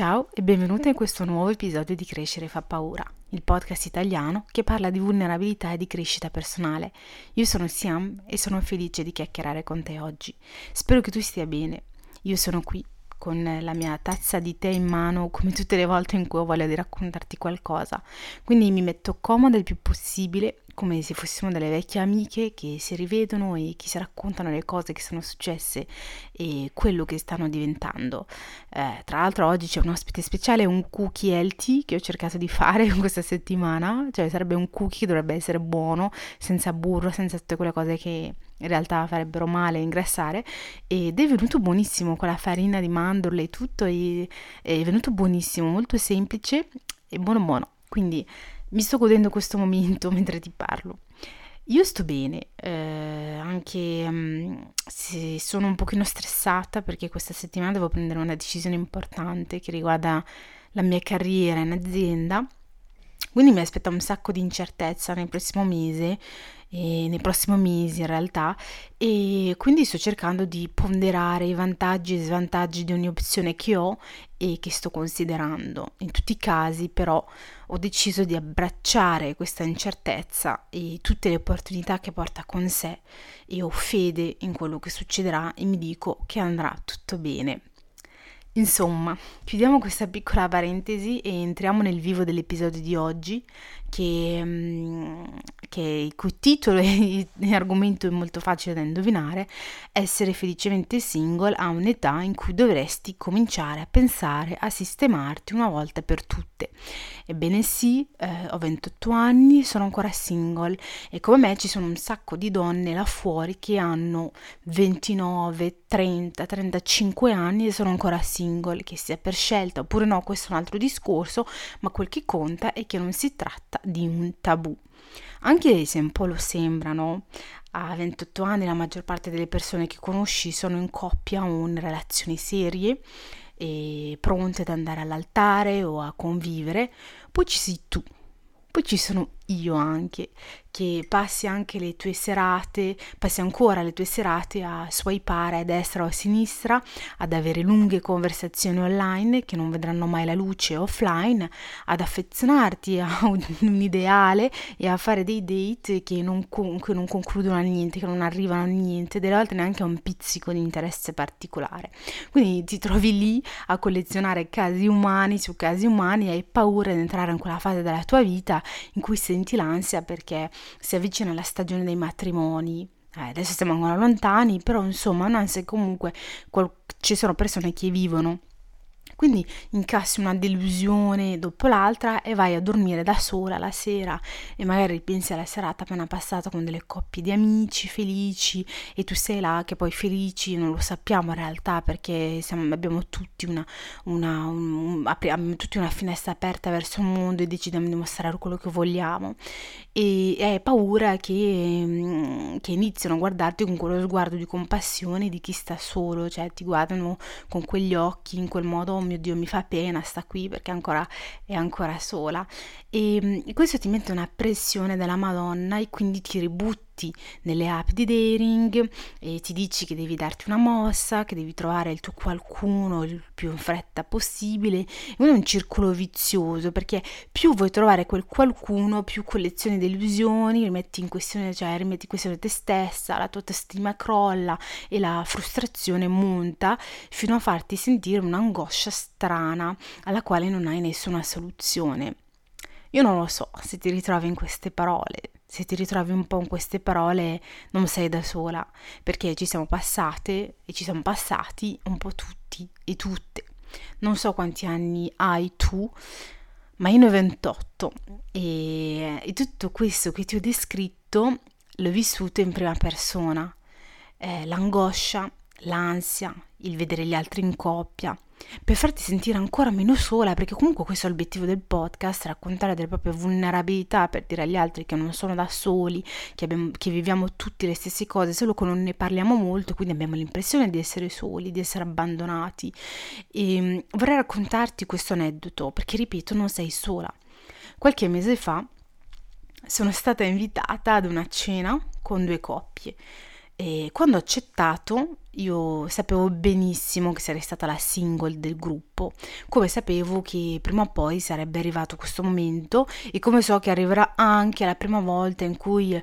Ciao e benvenuta in questo nuovo episodio di Crescere fa paura, il podcast italiano che parla di vulnerabilità e di crescita personale. Io sono Siam e sono felice di chiacchierare con te oggi. Spero che tu stia bene. Io sono qui con la mia tazza di tè in mano come tutte le volte in cui ho voglia di raccontarti qualcosa. Quindi mi metto comoda il più possibile come se fossimo delle vecchie amiche che si rivedono e che si raccontano le cose che sono successe e quello che stanno diventando. Eh, tra l'altro oggi c'è un ospite speciale, un cookie healthy che ho cercato di fare questa settimana, cioè sarebbe un cookie che dovrebbe essere buono, senza burro, senza tutte quelle cose che in realtà farebbero male ingrassare ed è venuto buonissimo con la farina di mandorle e tutto e è venuto buonissimo, molto semplice e buono buono. Quindi mi sto godendo questo momento mentre ti parlo. Io sto bene, eh, anche um, se sono un pochino stressata perché questa settimana devo prendere una decisione importante che riguarda la mia carriera in azienda. Quindi mi aspetta un sacco di incertezza nel prossimo mese e nei prossimi mesi in realtà e quindi sto cercando di ponderare i vantaggi e svantaggi di ogni opzione che ho e che sto considerando. In tutti i casi però ho deciso di abbracciare questa incertezza e tutte le opportunità che porta con sé e ho fede in quello che succederà e mi dico che andrà tutto bene. Insomma, chiudiamo questa piccola parentesi e entriamo nel vivo dell'episodio di oggi che, mm, che il cui titolo e, e argomento è molto facile da indovinare, essere felicemente single a un'età in cui dovresti cominciare a pensare a sistemarti una volta per tutte. Ebbene sì, eh, ho 28 anni, sono ancora single e come me ci sono un sacco di donne là fuori che hanno 29, 30, 35 anni e sono ancora single, che sia per scelta oppure no, questo è un altro discorso, ma quel che conta è che non si tratta di un tabù. Anche se un po' lo sembrano, a 28 anni la maggior parte delle persone che conosci sono in coppia o in relazioni serie e pronte ad andare all'altare o a convivere, poi ci sei tu, poi ci sono io anche, che passi anche le tue serate, passi ancora le tue serate a swipare a destra o a sinistra, ad avere lunghe conversazioni online che non vedranno mai la luce offline, ad affezionarti a un ideale e a fare dei date che non, che non concludono a niente, che non arrivano a niente, delle volte neanche a un pizzico di interesse particolare. Quindi ti trovi lì a collezionare casi umani su casi umani hai paura di entrare in quella fase della tua vita in cui sei senti l'ansia perché si avvicina la stagione dei matrimoni. Eh, adesso siamo ancora lontani, però insomma un'ansia comunque qual- ci sono persone che vivono quindi incassi una delusione dopo l'altra e vai a dormire da sola la sera e magari ripensi alla serata appena passata con delle coppie di amici felici e tu sei là che poi felici non lo sappiamo in realtà perché siamo, abbiamo tutti una, una, un, apriamo tutti una finestra aperta verso il mondo e decidiamo di mostrare quello che vogliamo. E, e hai paura che, mm, che iniziano a guardarti con quello sguardo di compassione di chi sta solo, cioè ti guardano con quegli occhi in quel modo mio Dio mi fa pena, sta qui perché ancora, è ancora sola. E, e mm, questo ti mette una pressione della Madonna e quindi ti ributti tutti nelle app di dating e ti dici che devi darti una mossa, che devi trovare il tuo qualcuno il più in fretta possibile. È un circolo vizioso perché più vuoi trovare quel qualcuno, più collezioni di illusioni, rimetti in questione, cioè rimetti in questione te stessa, la tua autostima crolla e la frustrazione monta fino a farti sentire un'angoscia strana alla quale non hai nessuna soluzione. Io non lo so se ti ritrovi in queste parole, se ti ritrovi un po' in queste parole non sei da sola, perché ci siamo passate e ci siamo passati un po' tutti e tutte. Non so quanti anni hai tu, ma io ne ho 28 e, e tutto questo che ti ho descritto l'ho vissuto in prima persona. Eh, l'angoscia, l'ansia, il vedere gli altri in coppia, per farti sentire ancora meno sola, perché comunque questo è l'obiettivo del podcast, raccontare delle proprie vulnerabilità per dire agli altri che non sono da soli, che, abbiamo, che viviamo tutte le stesse cose, solo che non ne parliamo molto, quindi abbiamo l'impressione di essere soli, di essere abbandonati. E mm, vorrei raccontarti questo aneddoto, perché ripeto, non sei sola. Qualche mese fa sono stata invitata ad una cena con due coppie E quando ho accettato, io sapevo benissimo che sarei stata la single del gruppo, come sapevo che prima o poi sarebbe arrivato questo momento e come so che arriverà anche la prima volta in cui eh,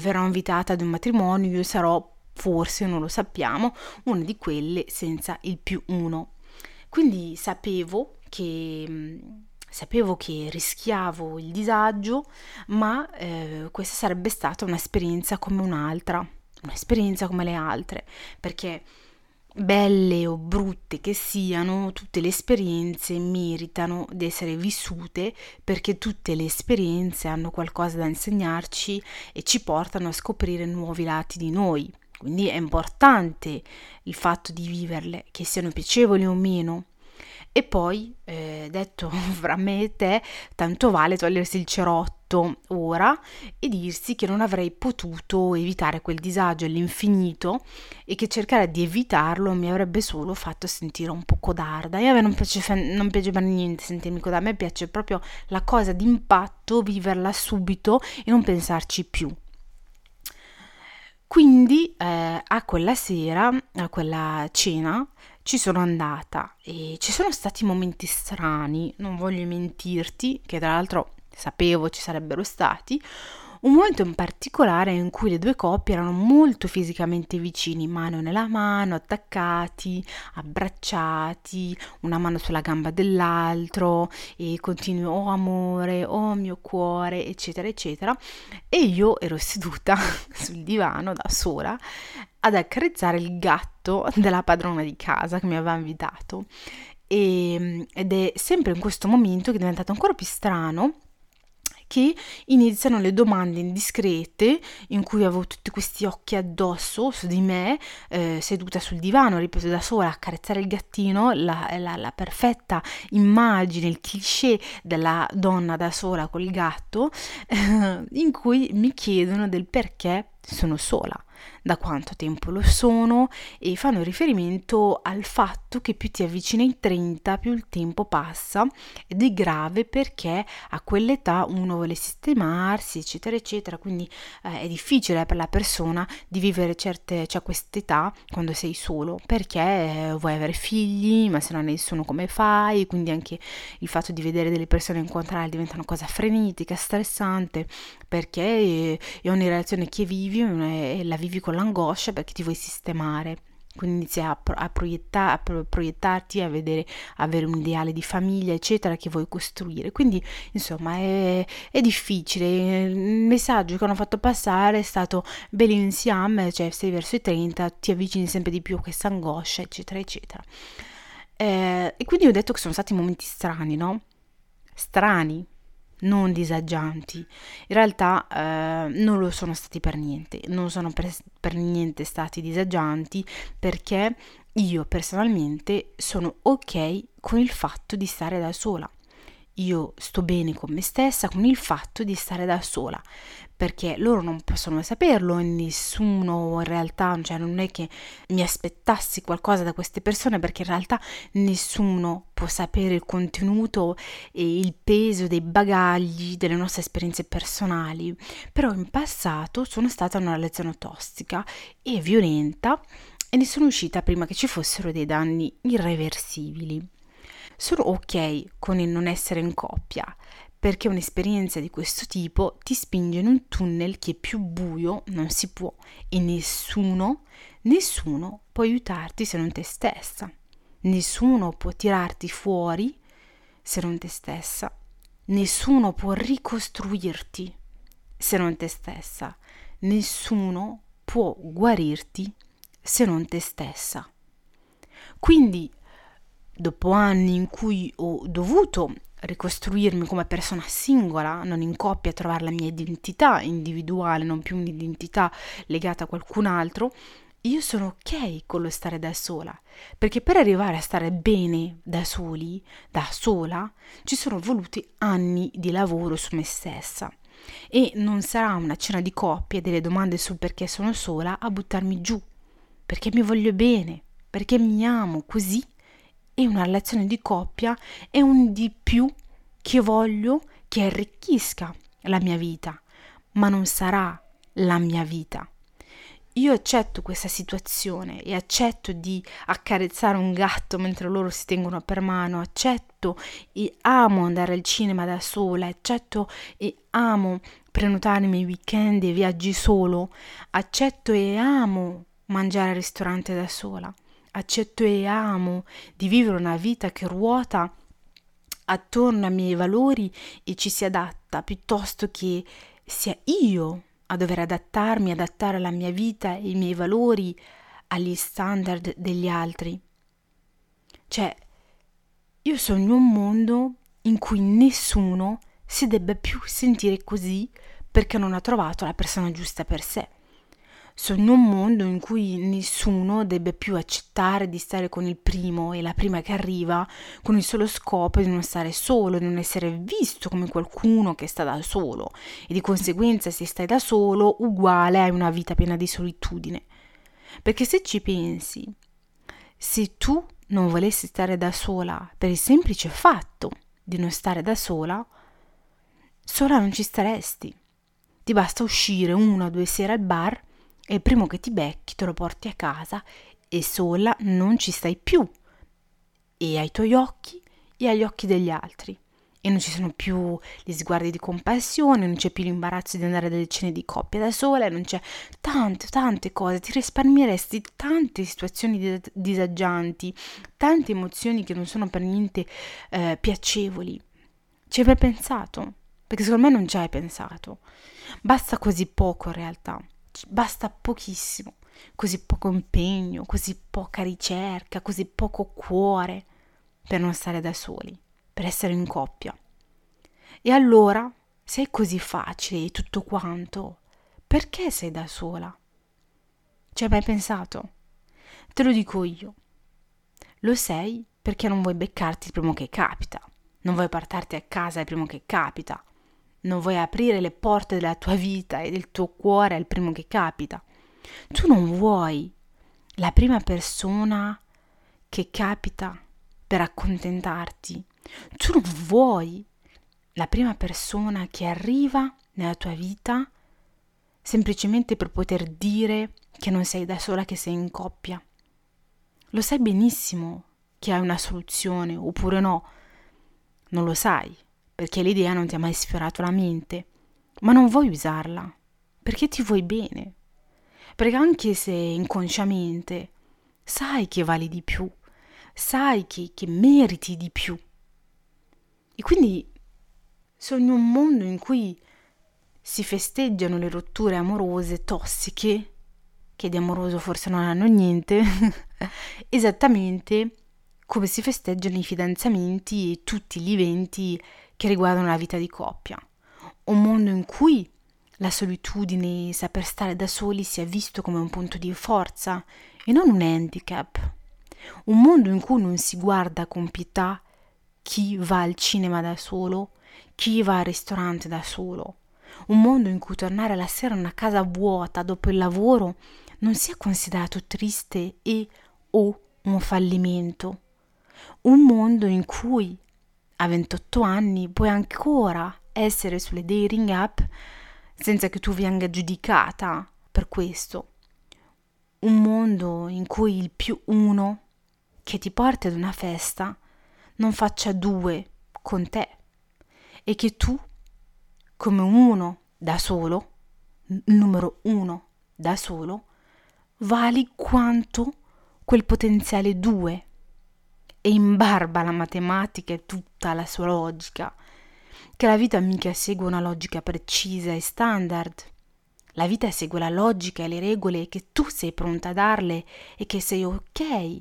verrò invitata ad un matrimonio, io sarò forse, non lo sappiamo, una di quelle senza il più uno. Quindi sapevo che sapevo che rischiavo il disagio, ma eh, questa sarebbe stata un'esperienza come un'altra un'esperienza come le altre, perché belle o brutte che siano, tutte le esperienze meritano di essere vissute perché tutte le esperienze hanno qualcosa da insegnarci e ci portano a scoprire nuovi lati di noi. Quindi è importante il fatto di viverle, che siano piacevoli o meno. E poi, eh, detto fra me e te, tanto vale togliersi il cerotto ora e dirsi che non avrei potuto evitare quel disagio all'infinito e che cercare di evitarlo mi avrebbe solo fatto sentire un po' codarda. E a me non piace, non piace per niente sentirmi codarda, a me piace proprio la cosa d'impatto, viverla subito e non pensarci più. Quindi eh, a quella sera, a quella cena, ci sono andata e ci sono stati momenti strani, non voglio mentirti, che tra l'altro sapevo ci sarebbero stati, un momento in particolare in cui le due coppie erano molto fisicamente vicini, mano nella mano, attaccati, abbracciati, una mano sulla gamba dell'altro e continuo oh amore, oh mio cuore, eccetera, eccetera. E io ero seduta sul divano da sola ad accarezzare il gatto della padrona di casa che mi aveva invitato. E, ed è sempre in questo momento che è diventato ancora più strano che iniziano le domande indiscrete in cui avevo tutti questi occhi addosso su di me, eh, seduta sul divano, ripeto da sola, a carezzare il gattino, la, la, la perfetta immagine, il cliché della donna da sola col gatto, eh, in cui mi chiedono del perché sono sola da quanto tempo lo sono e fanno riferimento al fatto che più ti avvicini ai 30 più il tempo passa ed è grave perché a quell'età uno vuole sistemarsi eccetera eccetera quindi eh, è difficile per la persona di vivere certe cioè quest'età quando sei solo perché eh, vuoi avere figli ma se non hai nessuno come fai? Quindi anche il fatto di vedere delle persone incontrare diventa una cosa frenetica stressante perché eh, è ogni relazione che vivi e la vivi con l'angoscia perché ti vuoi sistemare. Quindi inizi a, a, proietta, a proiettarti, a vedere, avere un ideale di famiglia, eccetera, che vuoi costruire. Quindi, insomma, è, è difficile. Il messaggio che hanno fatto passare è stato bello insieme, cioè sei verso i 30, ti avvicini sempre di più a questa angoscia, eccetera, eccetera. Eh, e quindi ho detto che sono stati momenti strani, no? Strani, non disagianti. In realtà eh, non lo sono stati per niente, non sono per, per niente stati disagianti perché io personalmente sono ok con il fatto di stare da sola. Io sto bene con me stessa con il fatto di stare da sola perché loro non possono saperlo e nessuno in realtà, cioè non è che mi aspettassi qualcosa da queste persone perché in realtà nessuno può sapere il contenuto e il peso dei bagagli delle nostre esperienze personali, però in passato sono stata in una relazione tossica e violenta e ne sono uscita prima che ci fossero dei danni irreversibili. Sono ok con il non essere in coppia, perché un'esperienza di questo tipo ti spinge in un tunnel che più buio non si può e nessuno, nessuno può aiutarti se non te stessa. Nessuno può tirarti fuori se non te stessa. Nessuno può ricostruirti se non te stessa. Nessuno può guarirti se non te stessa. Quindi, dopo anni in cui ho dovuto ricostruirmi come persona singola, non in coppia, trovare la mia identità individuale, non più un'identità legata a qualcun altro, io sono ok con lo stare da sola, perché per arrivare a stare bene da soli, da sola, ci sono voluti anni di lavoro su me stessa. E non sarà una cena di coppia e delle domande sul perché sono sola a buttarmi giù, perché mi voglio bene, perché mi amo così e una relazione di coppia è un di più che voglio che arricchisca la mia vita, ma non sarà la mia vita. io accetto questa situazione e accetto di accarezzare un gatto mentre loro si tengono per mano, accetto e amo andare al cinema da sola, accetto e amo prenotare i miei weekend e viaggi solo, accetto e amo mangiare al ristorante da sola, accetto e amo di vivere una vita che ruota attorno ai miei valori e ci si adatta piuttosto che sia io a dover adattarmi, adattare la mia vita e i miei valori agli standard degli altri. Cioè, io sogno un mondo in cui nessuno si debba più sentire così perché non ha trovato la persona giusta per sé. Sogno un mondo in cui nessuno debba più accettare di stare con il primo e la prima che arriva con il solo scopo di non stare solo, di non essere visto come qualcuno che sta da solo e di conseguenza se stai da solo uguale hai una vita piena di solitudine. Perché se ci pensi, se tu non volessi stare da sola per il semplice fatto di non stare da sola, sola non ci staresti. Ti basta uscire una o due sere al bar e il primo che ti becchi te lo porti a casa e sola non ci stai più. E ai tuoi occhi e agli occhi degli altri. E non ci sono più gli sguardi di compassione, non c'è più l'imbarazzo di andare alle cene di coppia da sola, non c'è tante, tante cose. Ti risparmieresti tante situazioni disagianti, tante emozioni che non sono per niente eh, piacevoli. Ci hai mai pensato? Perché secondo me non ci hai pensato. Basta così poco in realtà basta pochissimo, così poco impegno, così poca ricerca, così poco cuore per non stare da soli, per essere in coppia. E allora, se è così facile tutto quanto, perché sei da sola? Ci hai mai pensato? Te lo dico io. Lo sei perché non vuoi beccarti il primo che capita, non vuoi portarti a casa il primo che capita, non vuoi aprire le porte della tua vita e del tuo cuore al primo che capita. Tu non vuoi la prima persona che capita per accontentarti. Tu non vuoi la prima persona che arriva nella tua vita semplicemente per poter dire che non sei da sola, che sei in coppia. Lo sai benissimo che hai una soluzione oppure no. Non lo sai perché l'idea non ti ha mai sfiorato la mente, ma non vuoi usarla, perché ti vuoi bene, perché anche se inconsciamente sai che vali di più, sai che, che meriti di più. E quindi sogno un mondo in cui si festeggiano le rotture amorose tossiche, che di amoroso forse non hanno niente, esattamente come si festeggiano i fidanzamenti e tutti gli eventi che riguardano la vita di coppia. Un mondo in cui la solitudine e saper stare da soli sia visto come un punto di forza e non un handicap. Un mondo in cui non si guarda con pietà chi va al cinema da solo, chi va al ristorante da solo. Un mondo in cui tornare la sera a una casa vuota dopo il lavoro non sia considerato triste e o un fallimento. Un mondo in cui a 28 anni puoi ancora essere sulle dating app senza che tu venga giudicata per questo. Un mondo in cui il più uno che ti porta ad una festa non faccia due con te e che tu, come uno da solo, numero uno da solo, vali quanto quel potenziale due e in barba la matematica e tutta la sua logica, che la vita mica segue una logica precisa e standard. La vita segue la logica e le regole che tu sei pronta a darle e che sei ok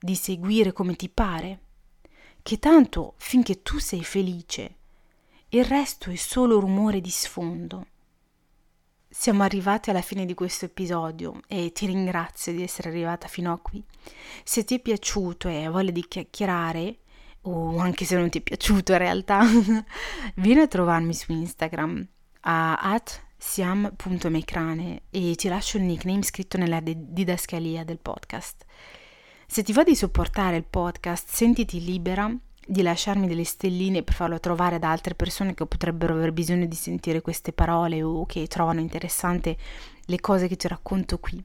di seguire come ti pare. Che tanto finché tu sei felice, il resto è solo rumore di sfondo. Siamo arrivati alla fine di questo episodio e ti ringrazio di essere arrivata fino a qui. Se ti è piaciuto e hai voglia di chiacchierare, o anche se non ti è piaciuto in realtà, vieni a trovarmi su Instagram a at siam.mecrane e ti lascio il nickname scritto nella didascalia del podcast. Se ti va di supportare il podcast, sentiti libera di lasciarmi delle stelline per farlo trovare ad altre persone che potrebbero aver bisogno di sentire queste parole o che trovano interessante le cose che ti racconto qui.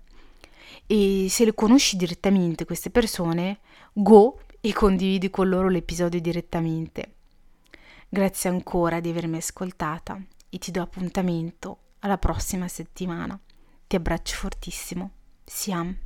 E se le conosci direttamente queste persone, go e condividi con loro l'episodio direttamente. Grazie ancora di avermi ascoltata e ti do appuntamento alla prossima settimana. Ti abbraccio fortissimo. Siam.